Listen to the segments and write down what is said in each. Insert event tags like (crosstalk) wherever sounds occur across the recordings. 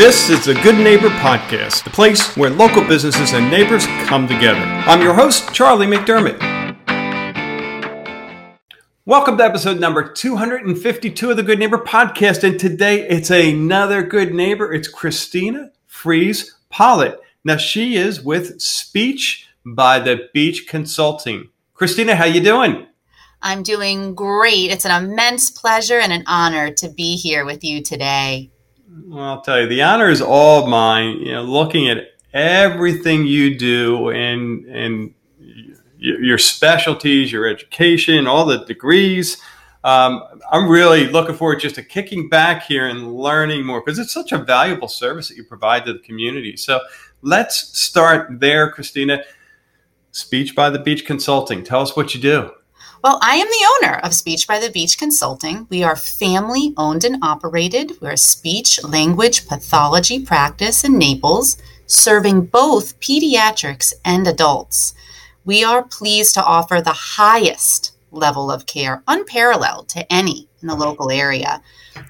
This is the Good Neighbor Podcast, the place where local businesses and neighbors come together. I'm your host, Charlie McDermott. Welcome to episode number 252 of the Good Neighbor Podcast. And today it's another good neighbor. It's Christina Fries Pollitt. Now she is with Speech by the Beach Consulting. Christina, how are you doing? I'm doing great. It's an immense pleasure and an honor to be here with you today. Well, I'll tell you, the honor is all mine. You know, looking at everything you do and and your specialties, your education, all the degrees. Um, I'm really looking forward just to kicking back here and learning more because it's such a valuable service that you provide to the community. So let's start there, Christina. Speech by the Beach Consulting. Tell us what you do. Well, I am the owner of Speech by the Beach Consulting. We are family owned and operated. We're a speech language pathology practice in Naples, serving both pediatrics and adults. We are pleased to offer the highest level of care, unparalleled to any in the local area.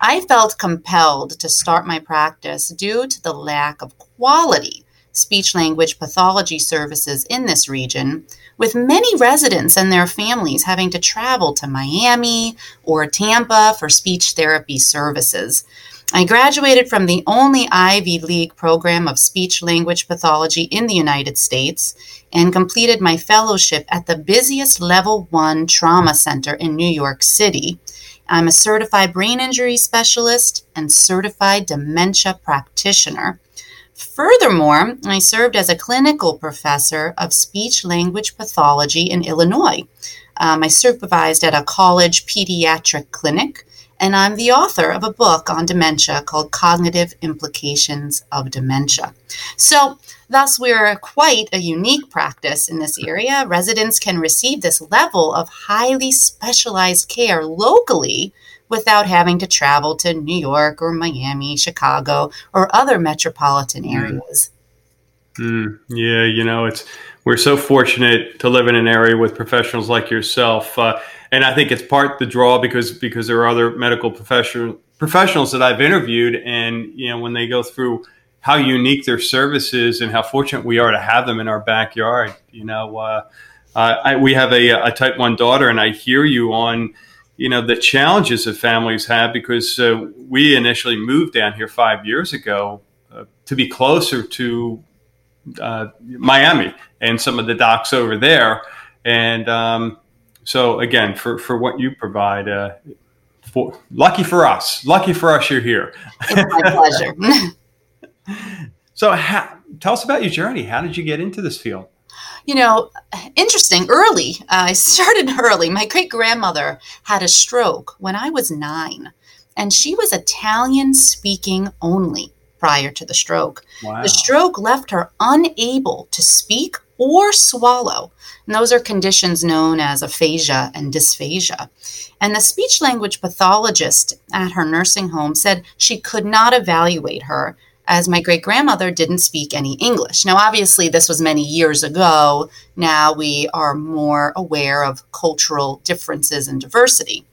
I felt compelled to start my practice due to the lack of quality speech language pathology services in this region, with many residents and their families having to travel to Miami or Tampa for speech therapy services. I graduated from the only Ivy League program of speech language pathology in the United States and completed my fellowship at the busiest level one trauma center in New York City. I'm a certified brain injury specialist and certified dementia practitioner. Furthermore, I served as a clinical professor of speech language pathology in Illinois. Um, I supervised at a college pediatric clinic, and I'm the author of a book on dementia called Cognitive Implications of Dementia. So, thus, we're quite a unique practice in this area. Residents can receive this level of highly specialized care locally without having to travel to New York or Miami, Chicago, or other metropolitan hmm. areas. Mm, yeah, you know, it's we're so fortunate to live in an area with professionals like yourself, uh, and I think it's part the draw because because there are other medical professional professionals that I've interviewed, and you know, when they go through how unique their service is and how fortunate we are to have them in our backyard, you know. Uh, uh, I, we have a, a type one daughter, and I hear you on you know the challenges that families have because uh, we initially moved down here five years ago uh, to be closer to uh, Miami and some of the docs over there, and um, so again for for what you provide. Uh, for, lucky for us, lucky for us, you're here. It's my pleasure. (laughs) so, how, tell us about your journey. How did you get into this field? You know, interesting. Early, uh, I (laughs) started early. My great grandmother had a stroke when I was nine, and she was Italian speaking only prior to the stroke. Wow. The stroke left her unable to speak or swallow. And those are conditions known as aphasia and dysphagia. And the speech language pathologist at her nursing home said she could not evaluate her as my great grandmother didn't speak any English. Now, obviously, this was many years ago. Now we are more aware of cultural differences and diversity.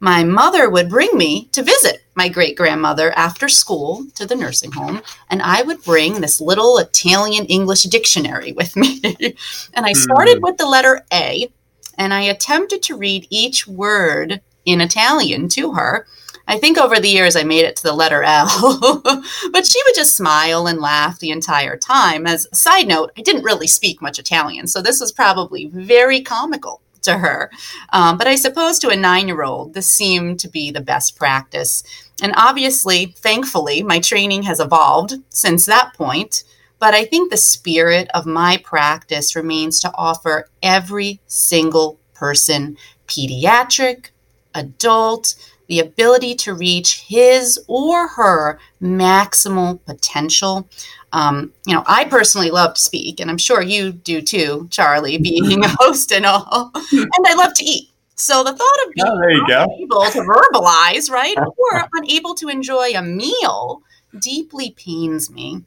My mother would bring me to visit my great grandmother after school to the nursing home, and I would bring this little Italian English dictionary with me. (laughs) and I started hmm. with the letter A, and I attempted to read each word in Italian to her I think over the years I made it to the letter L, (laughs) but she would just smile and laugh the entire time. As a side note, I didn't really speak much Italian, so this was probably very comical to her. Um, but I suppose to a nine year old, this seemed to be the best practice. And obviously, thankfully, my training has evolved since that point. But I think the spirit of my practice remains to offer every single person, pediatric, adult, the ability to reach his or her maximal potential. Um, you know, I personally love to speak, and I'm sure you do too, Charlie, being a (laughs) host and all. and I love to eat. So the thought of being oh, unable to verbalize, right, (laughs) or unable to enjoy a meal deeply pains me.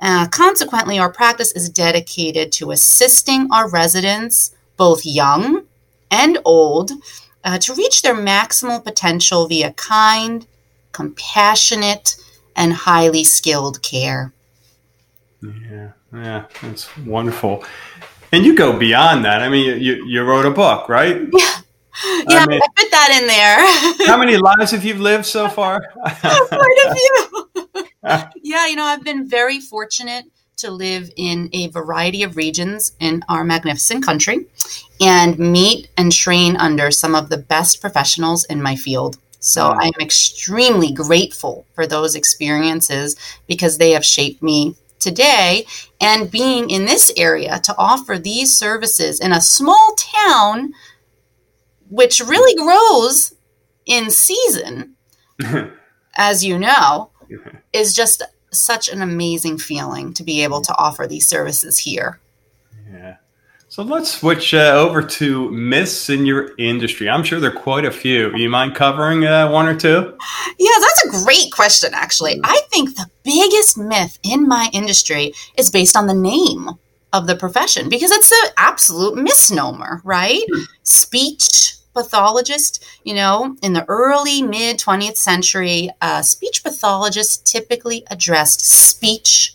Uh, consequently, our practice is dedicated to assisting our residents, both young and old, uh, to reach their maximal potential via kind, compassionate, and highly skilled care. Yeah, yeah, that's wonderful. And you go beyond that. I mean, you, you wrote a book, right? Yeah. (laughs) Yeah, I, mean, I put that in there. (laughs) how many lives have you lived so far? (laughs) Quite a few. yeah, you know, I've been very fortunate to live in a variety of regions in our magnificent country and meet and train under some of the best professionals in my field. So I am extremely grateful for those experiences because they have shaped me today. And being in this area to offer these services in a small town, which really grows in season, (laughs) as you know, is just such an amazing feeling to be able to offer these services here. Yeah. So let's switch uh, over to myths in your industry. I'm sure there are quite a few. You mind covering uh, one or two? Yeah, that's a great question, actually. I think the biggest myth in my industry is based on the name of the profession because it's an absolute misnomer, right? Hmm. Speech pathologist, you know, in the early mid 20th century, uh, speech pathologists typically addressed speech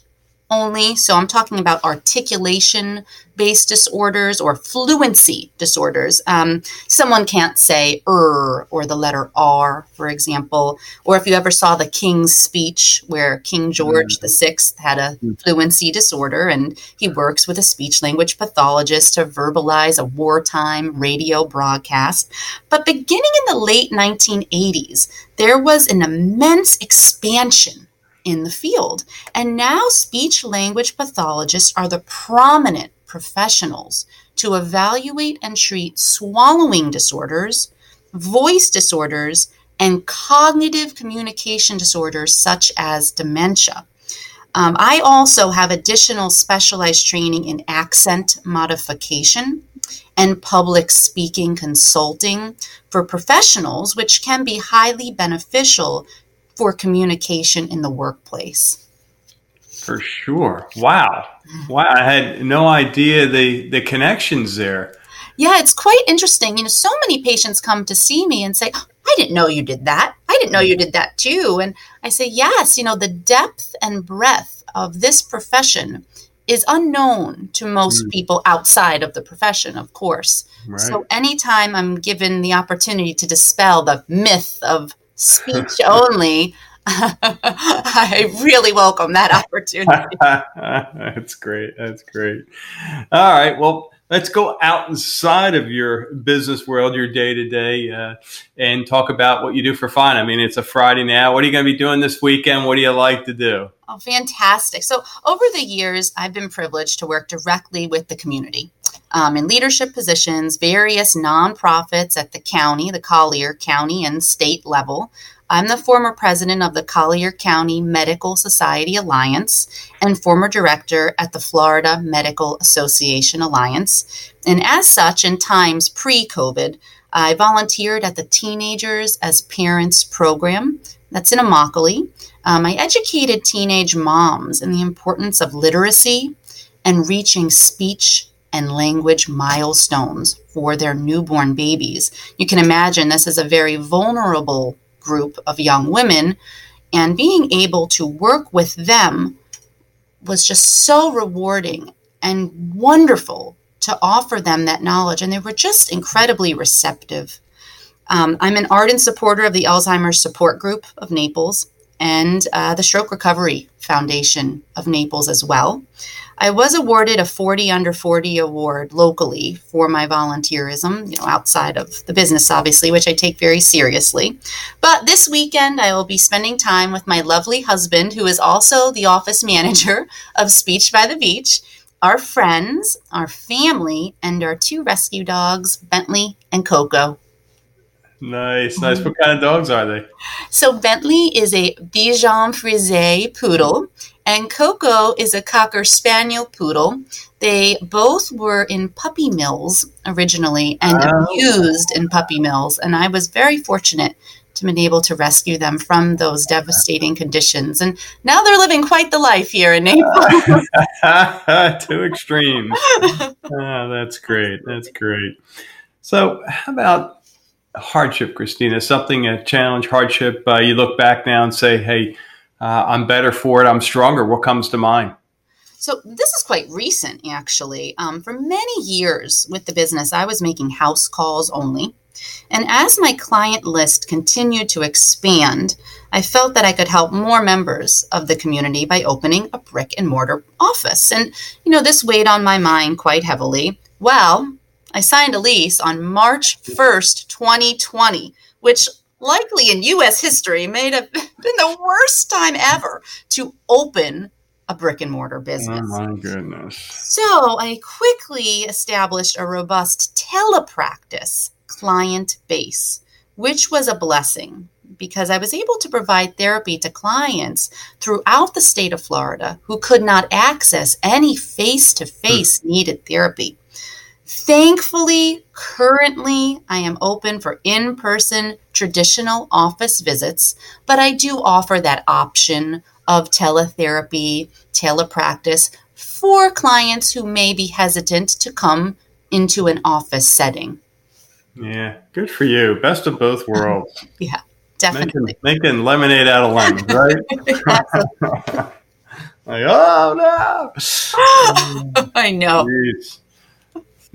only. So I'm talking about articulation based disorders or fluency disorders. Um, someone can't say er or the letter r, for example. Or if you ever saw the King's speech, where King George VI had a mm. fluency disorder and he works with a speech language pathologist to verbalize a wartime radio broadcast. But beginning in the late 1980s, there was an immense expansion in the field. And now speech language pathologists are the prominent professionals to evaluate and treat swallowing disorders, voice disorders, and cognitive communication disorders such as dementia. Um, I also have additional specialized training in accent modification and public speaking consulting for professionals, which can be highly beneficial for communication in the workplace. For sure. Wow. Wow. I had no idea the, the connections there. Yeah, it's quite interesting. You know, so many patients come to see me and say, I didn't know you did that. I didn't know you did that too. And I say, yes, you know, the depth and breadth of this profession is unknown to most mm. people outside of the profession, of course. Right. So anytime I'm given the opportunity to dispel the myth of speech only, (laughs) I really welcome that opportunity. (laughs) That's great. That's great. All right. Well, let's go outside of your business world, your day to day, and talk about what you do for fun. I mean, it's a Friday now. What are you going to be doing this weekend? What do you like to do? Oh, fantastic. So, over the years, I've been privileged to work directly with the community um, in leadership positions, various nonprofits at the county, the Collier County, and state level. I'm the former president of the Collier County Medical Society Alliance and former director at the Florida Medical Association Alliance. And as such, in times pre COVID, I volunteered at the Teenagers as Parents program that's in Immokalee. Um, I educated teenage moms in the importance of literacy and reaching speech and language milestones for their newborn babies. You can imagine this is a very vulnerable group of young women, and being able to work with them was just so rewarding and wonderful to offer them that knowledge. And they were just incredibly receptive. Um, I'm an ardent supporter of the Alzheimer's Support Group of Naples and uh, the Stroke Recovery Foundation of Naples as well. I was awarded a 40 under 40 award locally for my volunteerism, you know, outside of the business, obviously, which I take very seriously. But this weekend, I will be spending time with my lovely husband, who is also the office manager (laughs) of Speech by the Beach, our friends, our family, and our two rescue dogs, Bentley and Coco. Nice, nice. What kind of dogs are they? So Bentley is a Bichon Frise poodle, and Coco is a Cocker Spaniel poodle. They both were in puppy mills originally and oh. used in puppy mills, and I was very fortunate to be able to rescue them from those devastating conditions. And now they're living quite the life here in Naples. (laughs) (laughs) Two extremes. oh, that's great. That's great. So, how about hardship, Christina? Something, a challenge, hardship. Uh, you look back now and say, hey, uh, I'm better for it. I'm stronger. What comes to mind? So this is quite recent, actually. Um, for many years with the business, I was making house calls only. And as my client list continued to expand, I felt that I could help more members of the community by opening a brick and mortar office. And, you know, this weighed on my mind quite heavily. Well, I signed a lease on March 1st, 2020, which likely in US history may have (laughs) been the worst time ever to open a brick and mortar business. Oh my goodness. So I quickly established a robust telepractice client base, which was a blessing because I was able to provide therapy to clients throughout the state of Florida who could not access any face to face needed therapy. Thankfully, currently, I am open for in person traditional office visits, but I do offer that option of teletherapy, telepractice for clients who may be hesitant to come into an office setting. Yeah, good for you. Best of both (laughs) worlds. yeah, definitely. Making, making lemonade out of lemons, (laughs) right? (laughs) like, oh no! I know.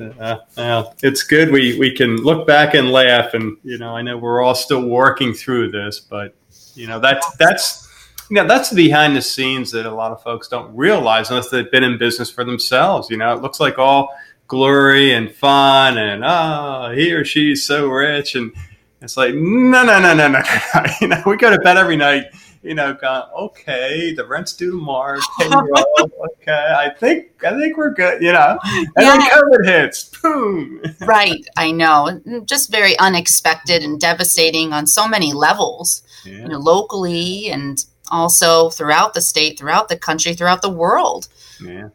Uh, well, it's good we, we can look back and laugh, and you know I know we're all still working through this, but you know that's that's you know that's behind the scenes that a lot of folks don't realize unless they've been in business for themselves. You know, it looks like all glory and fun and oh he or she's so rich and it's like no no no no no no (laughs) you know we go to bed every night you know going okay the rent's due tomorrow (laughs) okay I think I think we're good you know and yeah. then COVID hits boom (laughs) right I know just very unexpected and devastating on so many levels yeah. you know locally and also throughout the state throughout the country throughout the world yeah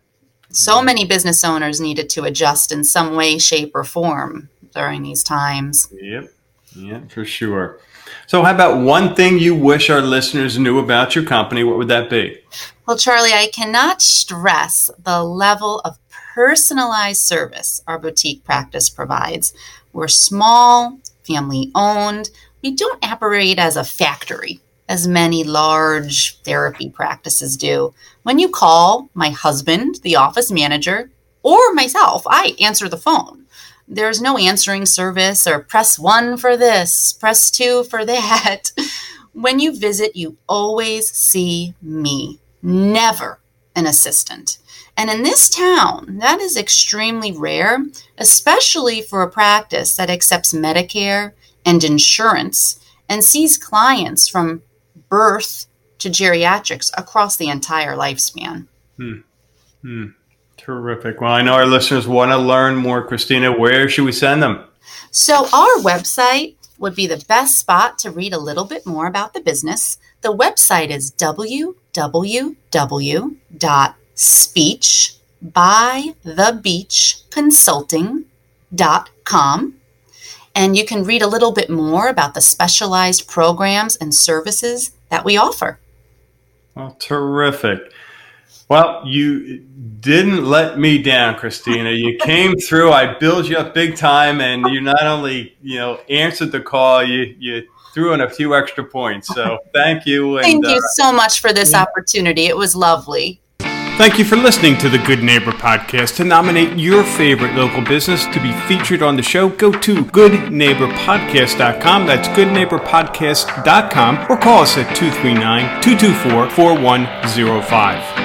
so many business owners needed to adjust in some way, shape, or form during these times. Yep. Yeah, for sure. So, how about one thing you wish our listeners knew about your company? What would that be? Well, Charlie, I cannot stress the level of personalized service our boutique practice provides. We're small, family owned. We don't operate as a factory as many large therapy practices do. When you call my husband, the office manager, or myself, I answer the phone. There's no answering service or press one for this, press two for that. (laughs) When you visit, you always see me, never an assistant. And in this town, that is extremely rare, especially for a practice that accepts Medicare and insurance and sees clients from birth to geriatrics across the entire lifespan. Hmm. Hmm. Terrific. Well, I know our listeners want to learn more. Christina, where should we send them? So, our website would be the best spot to read a little bit more about the business. The website is www.speechbythebeachconsulting.com. And you can read a little bit more about the specialized programs and services that we offer. Well, terrific. Well, you didn't let me down, Christina. You came through. I built you up big time, and you not only you know answered the call, you you threw in a few extra points. So (laughs) thank you. And, thank you uh, so much for this opportunity. It was lovely. Thank you for listening to the Good Neighbor Podcast. To nominate your favorite local business to be featured on the show, go to goodneighborpodcast.com. That's goodneighborpodcast.com or call us at 239 224 4105.